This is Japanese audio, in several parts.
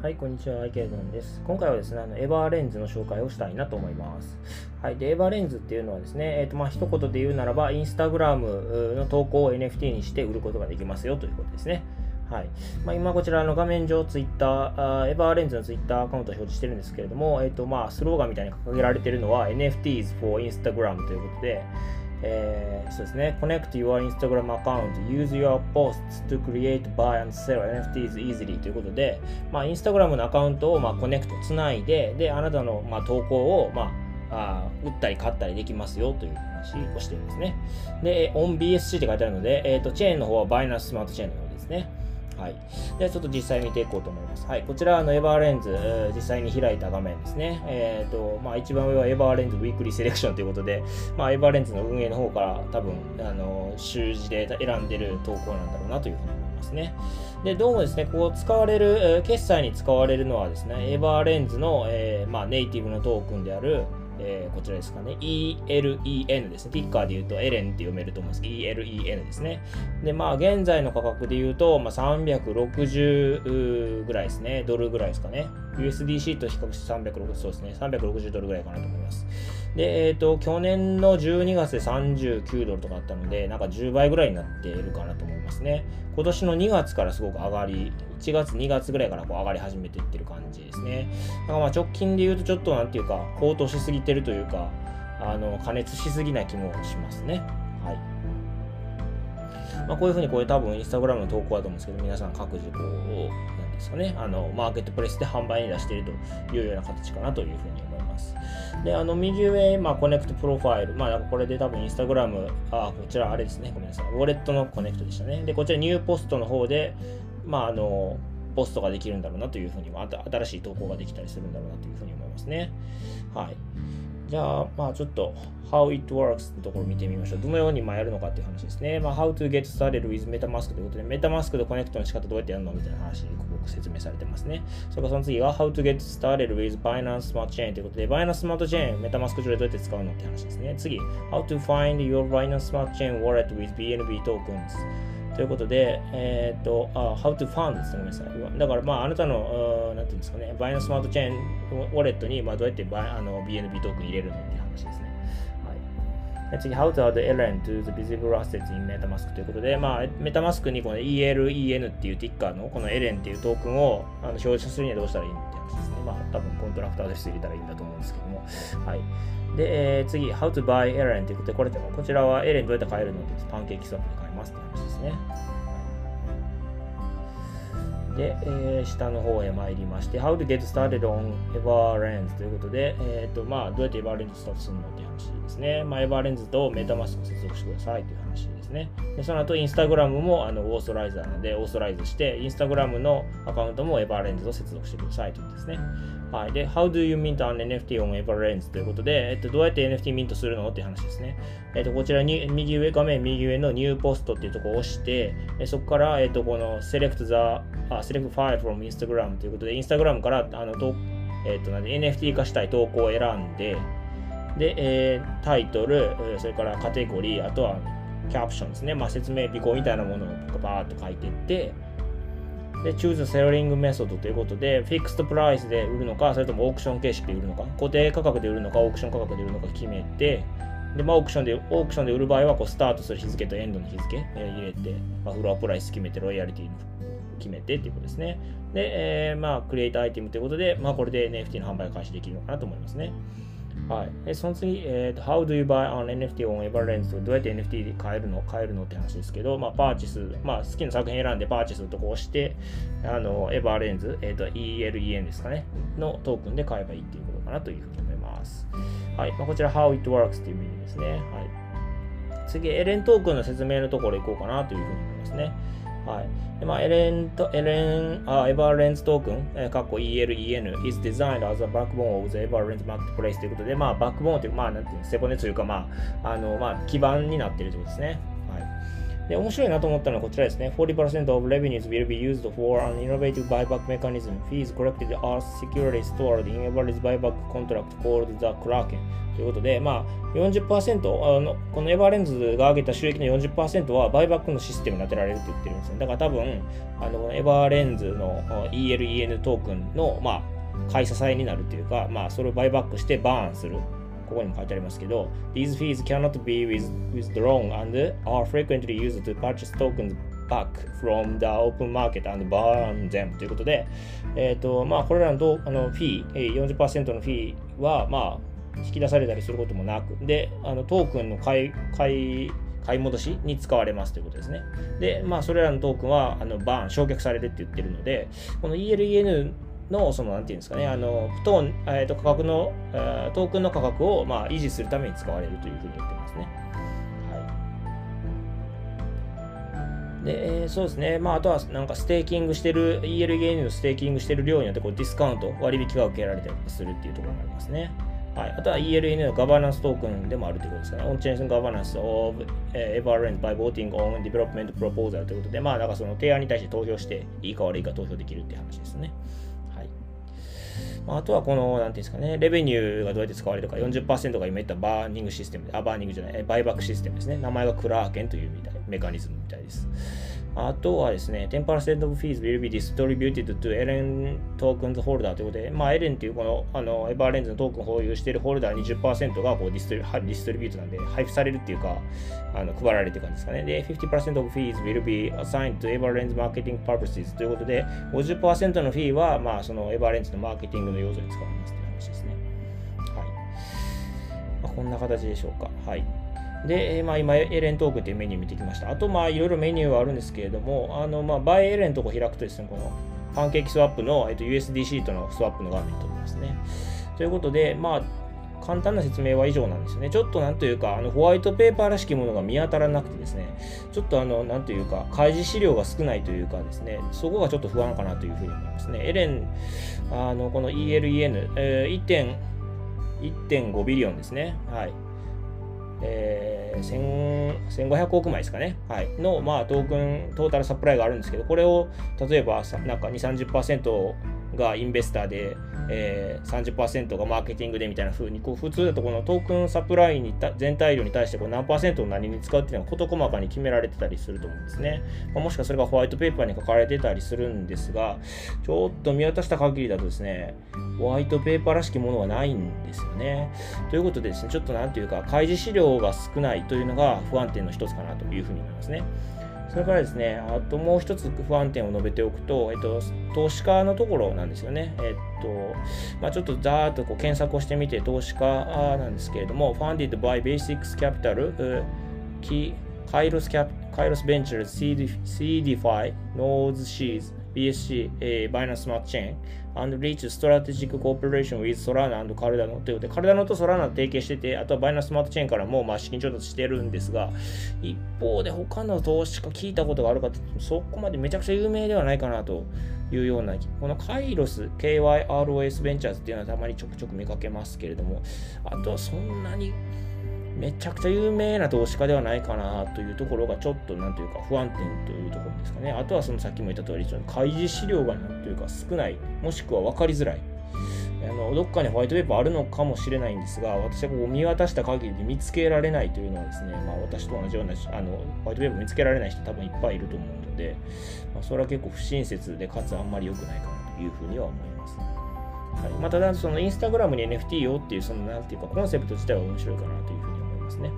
はい、こんにちは、アイケイゾンです。今回はですね、あの Everlens の紹介をしたいなと思います。はい、で、 Everlens っていうのはですね、えっ、ー、と、まあ、一言で言うならば、インスタグラムの投稿を NFT にして売ることができますよということですね。はい。まあ、今こちらの画面上、ツイッター、 Everlens のツイッターアカウントを表示してるんですけれども、えっ、ー、と、まあ、スローガンみたいに掲げられているのは NFTs for Instagram ということで、えー、そうですね。 Connect your Instagram account, use your posts, to Use your posts to create, buy NFTs easily. ということで、まあ、Instagram のアカウントを、まあ、コネクト、つないで、で、あなたの、まあ、投稿を、まあ、あ売ったり買ったりできますよという話をしてるんですね。で、 on BSC って書いてあるので、えっ、と、チェーンの方は Binance Smart Chain のようですね。はい。ではちょっと実際見ていこうと思います。はい。こちらの Everlens、実際に開いた画面ですね。えっ、ー、と、まあ一番上は Everlens Weekly Selection ということで、まあ Everlens の運営の方から多分、あの、週次で選んでる投稿なんだろうなというふうに思いますね。で、どうもですね、こう使われる、決済に使われるのはですね、エバーレンズの、えー、まあネイティブのトークンである、えー、こちらですかね。ELEN ですね。ティッカーで言うとエレンって読めると思うんですけど、ELEN ですね。で、まあ、現在の価格で言うと、まあ、360ぐらいですね。ドルぐらいですかね。USDC と比較して360、そうですね。360ドルぐらいかなと思います。で、えっ、ー、と、去年の12月で39ドルとかあったので、なんか10倍ぐらいになっているかなと思いますね。今年の2月からすごく上がり、1月、2月ぐらいからこう上がり始めていってる感じですね。だからまあ直近で言うとちょっとなんていうか、高騰しすぎてるというか、あの、加熱しすぎな気もしますね。はい。まあ、こういうふうにこれ多分インスタグラムの投稿だと思うんですけど、皆さん各自こう、なんですかね、あの、マーケットプレイスで販売に出しているというような形かなというふうに思います。で、あの、右上、まあ、 Connect Profile。まあ、これで多分インスタグラム、あ、こちらあれですね。ごめんなさい。ウォレットのコネクトでしたね。で、こちら New Post の方で、まあ、あの、ポストができるんだろうなというふうに、新しい投稿ができたりするんだろうなというふうに思いますね。はい。じゃあ、まあちょっと How it works ってところを見てみましょう。どのようにまあやるのかっていう話ですね。まあ How to get started with MetaMask ということで、MetaMask とコネクトの仕方どうやってやるのみたいな話にここ説明されてますね。それからその次が How to get started with Binance Smart Chain ということで、Binance Smart Chain、MetaMask 上でどうやって使うのって話ですね。次、How to find your Binance Smart Chain wallet with BNB tokens ということで、えっ、ー、と、あ、how to fund ですね。ごめんなさい。だから、まあ、あなたの、なんていうんですかね、バイナスマートチェーンウォレットに、まあ、どうやってバイあの BNB トークン入れるのっていう話ですね。はい。次、how to add LN to the visible assets in MetaMask ということで、まあ、MetaMask にこの ELEN っていうティッカーのこの LN っていうトークンをあの表示するにはどうしたらいいのって話ですね。まあ、多分コントラクターで入れたらいいんだと思うんですけども。はい。で、えー、次、how to buy LN ということで、これこちらは LN どうやって買えるのってパンケーキスワップで買いますって話ですね。で、えー、下の方へ参りまして、How to get started on Everlens ということで、えーとまあ、どうやって Everlens スタートするのって話ですね。まあ、Everlens とメタマスクを接続してくださいという話ね。でその後、Instagram もあのオーストライザーなので、オーストライズして、Instagram のアカウントも Everlens を接続してくださいということですね。はい。で、How do you mint an NFT on Everlens ということで、えっと、どうやって NFT ミントするのっていう話ですね。えっと、こちらに右上、画面右上の New Post っていうところを押して、そこから、えっと、この Select the、あ、Select File from Instagram ということで、Instagram から、あの、とえっと、なんで NFT 化したい投稿を選んで、で、えー、タイトル、それからカテゴリー、あとはキャプションですね。まあ、説明、尾行みたいなものをバーっと書いていって、で、choose selling method ということで、フィックストプライスで売るのか、それともオークション形式で売るのか、固定価格で売るのか、オークション価格で売るのか決めて、で、まあ、オークションで、オークションで売る場合は、こう、スタートする日付とエンドの日付、入れて、まあ、フロアプライス決めて、ロイヤリティの決めてっていうことですね。で、えー、まあ、クリエイトアイテムということで、まあ、これで NFT の販売開始できるのかなと思いますね。はい。で、その次、えーと、How do you buy an NFT on Everlens? どうやって NFT で買えるの？買えるのって話ですけど、まあ、パーチス、まあ、好きな作品選んでパーチスとこ押して、あの、エバーレンズ、えっ、ー、と、ELEN ですかね、のトークンで買えばいいっていうことかなというふうに思います。はい。まあ、こちら、How it works っていうメニューですね。はい。次、エレントークンの説明のところ行こうかなというふうに思いますね。はい。でまあ、エレンと、エレン、あ、エバーレンズトークン、えー、かっこ ELEN is designed as a backbone of the Everlens marketplace ということで、まあ、バックボーンという、まあ、なんていう背骨というか、まあ、あの、まあ、基盤になっているということですね。で、面白いなと思ったのはこちらですね。40% of revenues will be used for an innovative buyback mechanism. Fees collected are securely stored in Everly's buyback contract called the Kraken. ということで、まあ40%、あのこのエバーレンズが上げた収益の40%はバイバックのシステムに当てられるって言ってるんですよ。だから多分、あのこのエバーレンズの ELEN トークンの、まあ、買い支えになるというか、まあ、それをバイバックしてバーンする。ここにも書いてありますけど、These fees cannot be withdrawn and are frequently used to purchase tokens back from the open market and burn them ということで、えっ、ー、と、まあ、これらのあのフィー、40%のフィーは、まあ、引き出されたりすることもなく、で、あのトークンの買い、買い、買い戻しに使われますということですね。で、まあ、それらのトークンは、あの、バーン、焼却されるって言ってるので、この ELEN の、その、なんていうんですかね、あの、不当、えっ、ー、と、価格の、えー、トークンの価格を、まあ、維持するために使われるというふうに言ってますね。はい。で、えー、そうですね。まあ、あとは、なんか、ステーキングしてる、 ELEN のステーキングしてる量によって、こう、ディスカウント、割引が受けられたりするっていうところがありますね。はい、あとは ELEN のガバナンストークンでもあるということですかね。On Chain Governance of Everlens by Voting on Development Proposal ということで、まあ、なんかその提案に対して投票して、いいか悪いか投票できるっていう話ですね。あとはこの、なんていうんですかね、レベニューがどうやって使われるか、40%が今言ったバーニングシステム、あ、バーニングじゃない、バイバックシステムですね。名前がクラーケンというみたいメカニズムみたいです。あとはですね、10% of fees will be distributed to ELEN tokens holder ということで、まあ、エレンっていうこのあのエバーレンズのトークンを保有しているホルダー20%がこうディストリ distribute なんで、配布されるっていうか、あの配られてる感じですかね。で、50% of fees will be assigned to Everlens marketing purposes ということで、50%のフィーは、まあ、そのエバーレンズのマーケティングの要素に使われますという話ですね。はい。まあ、こんな形でしょうか。はい。で、まあ、今、エレントークっていうメニュー見てきました。あと、まあ、いろいろメニューはあるんですけれども、あの、まあ、バイエレンとこ開くとですね、このパンケーキスワップの、えっと、USD シートのスワップの画面に飛びますね。ということで、まあ、簡単な説明は以上なんですよね。ちょっとなんというか、あのホワイトペーパーらしきものが見当たらなくてですね、ちょっとあの、なんというか、開示資料が少ないというかですね、そこがちょっと不安かなというふうに思いますね。エレン、あの、この ELEN、えー、1.5ビリオンですね。はい。えー、1500億枚ですかね、はい、の、まあ、トークン、トータルサプライがあるんですけど、これを例えばなんか2、30%がインベスターで、えー、30%がマーケティングでみたいな風にこう普通だとこのトークンサプライに全体量に対してこう何パーセントを何に使うっていうのが事細かに決められてたりすると思うんですね、まあ、もしくはそれがホワイトペーパーに書かれてたりするんですがちょっと見渡した限りだとですねホワイトペーパーらしきものはないんですよね。ということでですねちょっとなんていうか開示資料が少ないというのが不安定の一つかなというふうに思いますね。それからですね、あともう一つ不安点を述べておくと、えっと、投資家のところなんですよね。えっと、まあ、ちょっとざーっとこう検索をしてみて、投資家なんですけれども、Funded by Basics Capital、カイロスキャカイロスベンチャーズ、CDFI、Nodes Seas、BSC、えー、Binance Smart Chain、and reach strategic cooperation with Solana and Cardano ということで、カルダノと Solana 提携してて、あとはバイナスマートチェーンからもまあ資金調達してるんですが、一方で他の投資家聞いたことがあるかって、そこまでめちゃくちゃ有名ではないかなというような、このカイロス、KYROS ベンチャーズっていうのはたまにちょくちょく見かけますけれども、あとはそんなにめちゃくちゃ有名な投資家ではないかなというところがちょっとなんというか不安定というところですかね。あとはそのさっきも言った通り、開示資料がなんというか少ない、もしくは分かりづらい。あのどっかにホワイトペーパーあるのかもしれないんですが、私はこう見渡した限りで見つけられないというのはですね、まあ、私と同じようなあのホワイトペーパー見つけられない人多分いっぱいいると思うので、まあ、それは結構不親切で、かつあんまり良くないかなというふうには思います。はいまあ、ただ、そのインスタグラムに NFT をっていう、そのなんていうか、コンセプト自体は面白いかなというますね。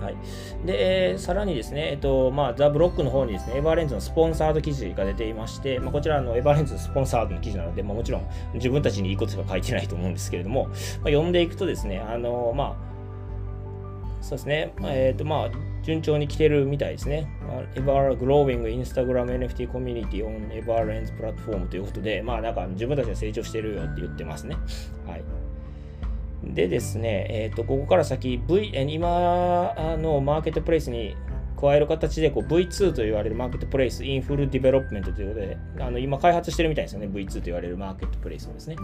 はい。で、えー、さらにですね、えっと、まあ、ザ・ブロックの方にですね、エバーレンズのスポンサード記事が出ていまして、まあ、こちらのエバーレンズスポンサードの記事なので、まあ、もちろん自分たちにいいことしか書いてないと思うんですけれども、まあ、読んでいくとですね、あの、まあ、そうですね、えっ、ー、と、まあ、順調に来てるみたいですね。Ever Growing Instagram NFT Community on Everlens Platform ということで、まあ、なんか自分たちが成長してるよって言ってますね。はい。でですね、えーと、ここから先、v、今のマーケットプレイスに加える形でこう V2 と言われるマーケットプレイス in full development ということで、あの今開発してるみたいですよね、V2 と言われるマーケットプレイスをですね。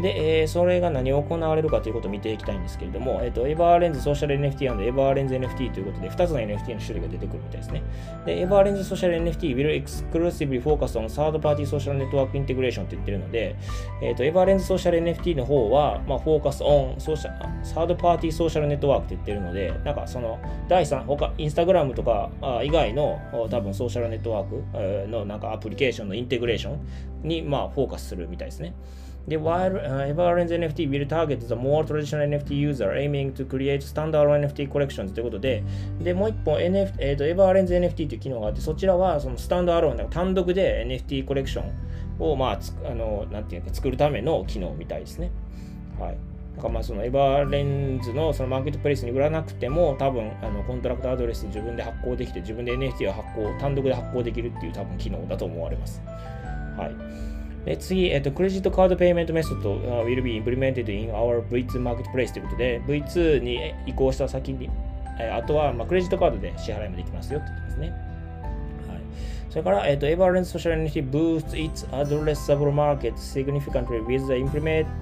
で、えー、それが何を行われるかということを見ていきたいんですけれども、えっ、ー、と、 Everlens Social NFT & Everlens NFT ということで、2つの NFT の種類が出てくるみたいですね。で、 Everlens Social NFT will exclusively focus on third party social network integration って言ってるので、えっ、ー、と、エバーレンズソーシャル NFT の方は、まあ、フォーカスオンソーシャサードパーティーソーシャルネットワークって言ってるので、なんかその第3、他、インスタグラムとか以外の多分ソーシャルネットワークのなんかアプリケーションのインテグレーションにまあフォーカスするみたいですね。で、while uh, Everlens NFT will target the more traditional NFT user aiming to create standalone NFT collections ということで、で、もう一本 NF、えーと、Everlens NFT という機能があって、そちらはそのスタンドアローン、単独で NFT コレクションを、まあ、あの、なんていうか、作るための機能みたいですね。はい。だからまあそのエバーレンズのそのマーケットプレイスに売らなくても多分あのコントラクトアドレス自分で発行できて自分で NFT を発行単独で発行できるっていう多分機能だと思われます。はい。で次、えっと、 credit card payment method will be implemented in our V2 Marketplace ということで V2 に移行した先に、えあとはまあクレジットカードで支払いもできますよって言ってますね。それから、えっ、と、エヴァレンスソーシャル N. F. T. ギー boosts its addressable market significantly with the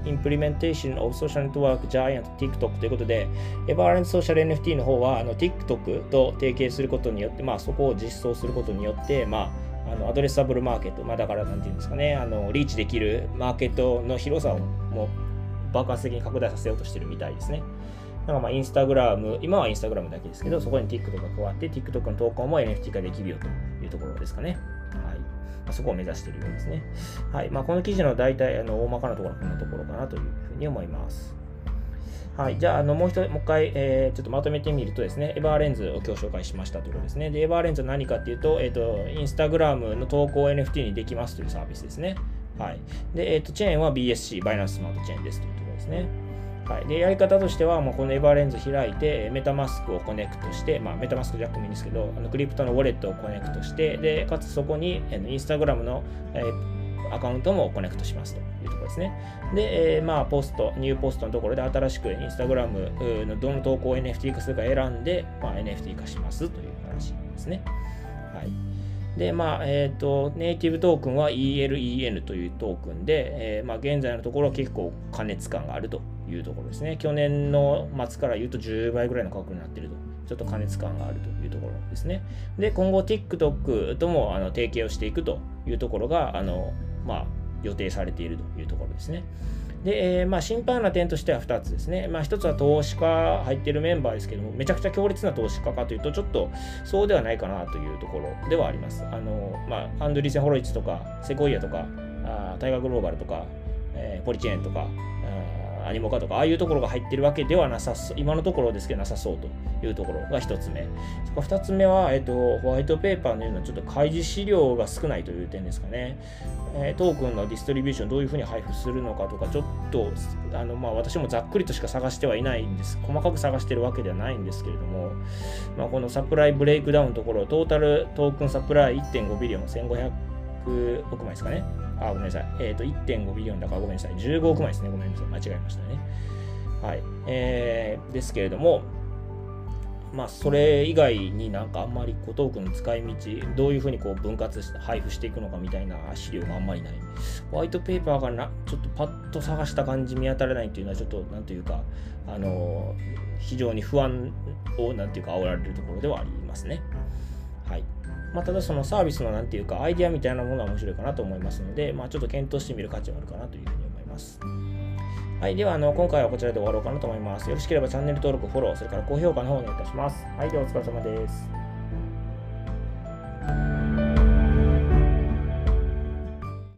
implementation of social network giant TikTok ということで、エヴァレンスソーシャル NFT の方は、あの、TikTok と提携することによって、まあ、そこを実装することによって、まあ、あのアドレスサブルマーケット、まあ、だから何て言うんですかねあの、リーチできるマーケットの広さをもう爆発的に拡大させようとしてるみたいですね。なんかまあインスタグラム、今はインスタグラムだけですけど、そこに TikTok が加わって、TikTok の投稿も NFT 化できるよというところですかね。はい。まあ、そこを目指しているようですね。はい。まあ、この記事の大体、あの、大まかなところはこんなところかなというふうに思います。はい。じゃあ、あのもう一もう一回、えー、ちょっとまとめてみるとですね、エバーレンズを今日紹介しましたということですね。で、エバーレンズは何かっていうと、えっ、ー、と、インスタグラムの投稿を NFT にできますというサービスですね。はい。で、えっ、ー、と、チェーンは BSC、バイナンススマートチェーンですというところですね。はい、でやり方としては、もうこのエバーレンズ開いて、メタマスクをコネクトして、まあ、メタマスクじゃなくてもいいんですけど、あのクリプトのウォレットをコネクトして、でかつそこにインスタグラムの、え、アカウントもコネクトしますというところですね。で、えー、まあ、ポスト、ニューポストのところで新しくインスタグラムのどの投稿を NFT 化するか選んで、まあ、NFT 化しますという話ですね。はい。で、まあ、えっ、ー、と、ネイティブトークンは ELEN というトークンで、えー、まあ、現在のところ結構加熱感があるというところですね。去年の末から言うと10倍ぐらいの価格になっていると。ちょっと加熱感があるというところですね。で、今後 TikTok ともあの提携をしていくというところが、あの、まあ、予定されているというところですね。で、えー、まあ、心配な点としては2つですね。まあ、1つは投資家入っているメンバーですけども、めちゃくちゃ強烈な投資家かというと、ちょっとそうではないかなというところではあります。あの、まあ、アンドリーセン・ホロイツとか、セコイアとか、あタイガーグローバルとか、えー、ポリチェーンとか、アニモカとか、ああいうところが入ってるわけではなさそう、今のところですけどなさそうというところが1つ目。そこ2つ目は、えっと、ホワイトペーパーのようなちょっと開示資料が少ないという点ですかね。えー、トークンのディストリビューションどういうふうに配布するのかとか、ちょっと、あの、まあ私もざっくりとしか探してはいないんです。細かく探してるわけではないんですけれども、まあこの supply breakdown のところ、 total token supply 1.5 billion、1500億枚ですかね。あ、ごめんなさい。えっ、ー、と、1.5 billion だからごめんなさい。15億枚ですね。ごめんなさい。間違えましたね。はい。えー、ですけれども、まあ、それ以外になんかあんまりこうトークの使い道、どういうふうにこう分割して配布していくのかみたいな資料があんまりない。ホワイトペーパーがなちょっとパッと探した感じ見当たらないっていうのはちょっとなんというか、あの非常に不安をなんていうか煽られるところではありますね。はい。まあ、ただそのサービスの何ていうかアイディアみたいなものは面白いかなと思いますので、まあ、ちょっと検討してみる価値はあるかなというふうに思います。はい。では、あの、今回はこちらで終わろうかなと思います。よろしければチャンネル登録、フォロー、それから高評価の方お願いいたします。はい。では、お疲れ様です。